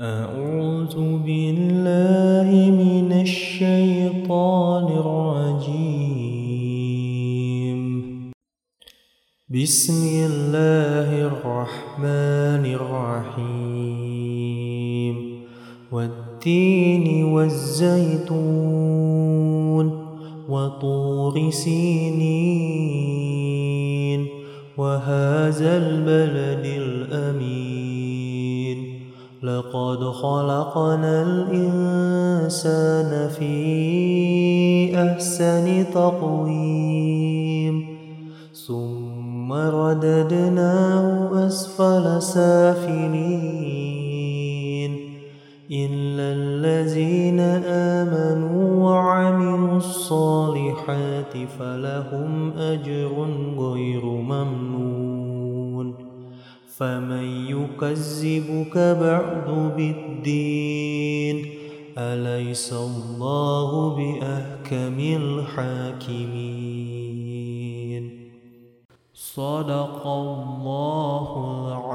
أعوذ بالله من الشيطان الرجيم. بسم الله الرحمن الرحيم. والتين والزيتون وطور سينين. وهذا البلد الأمين. لقد خلقنا الإنسان في أحسن تقويم. ثم رددناه أسفل سافلين. إلا الذين آمنوا وعملوا الصالحات فلهم أجر غير ممنون. فمن يكذبك بعد بالدين أليس الله بأحكم الحاكمين؟ صدق الله العظيم.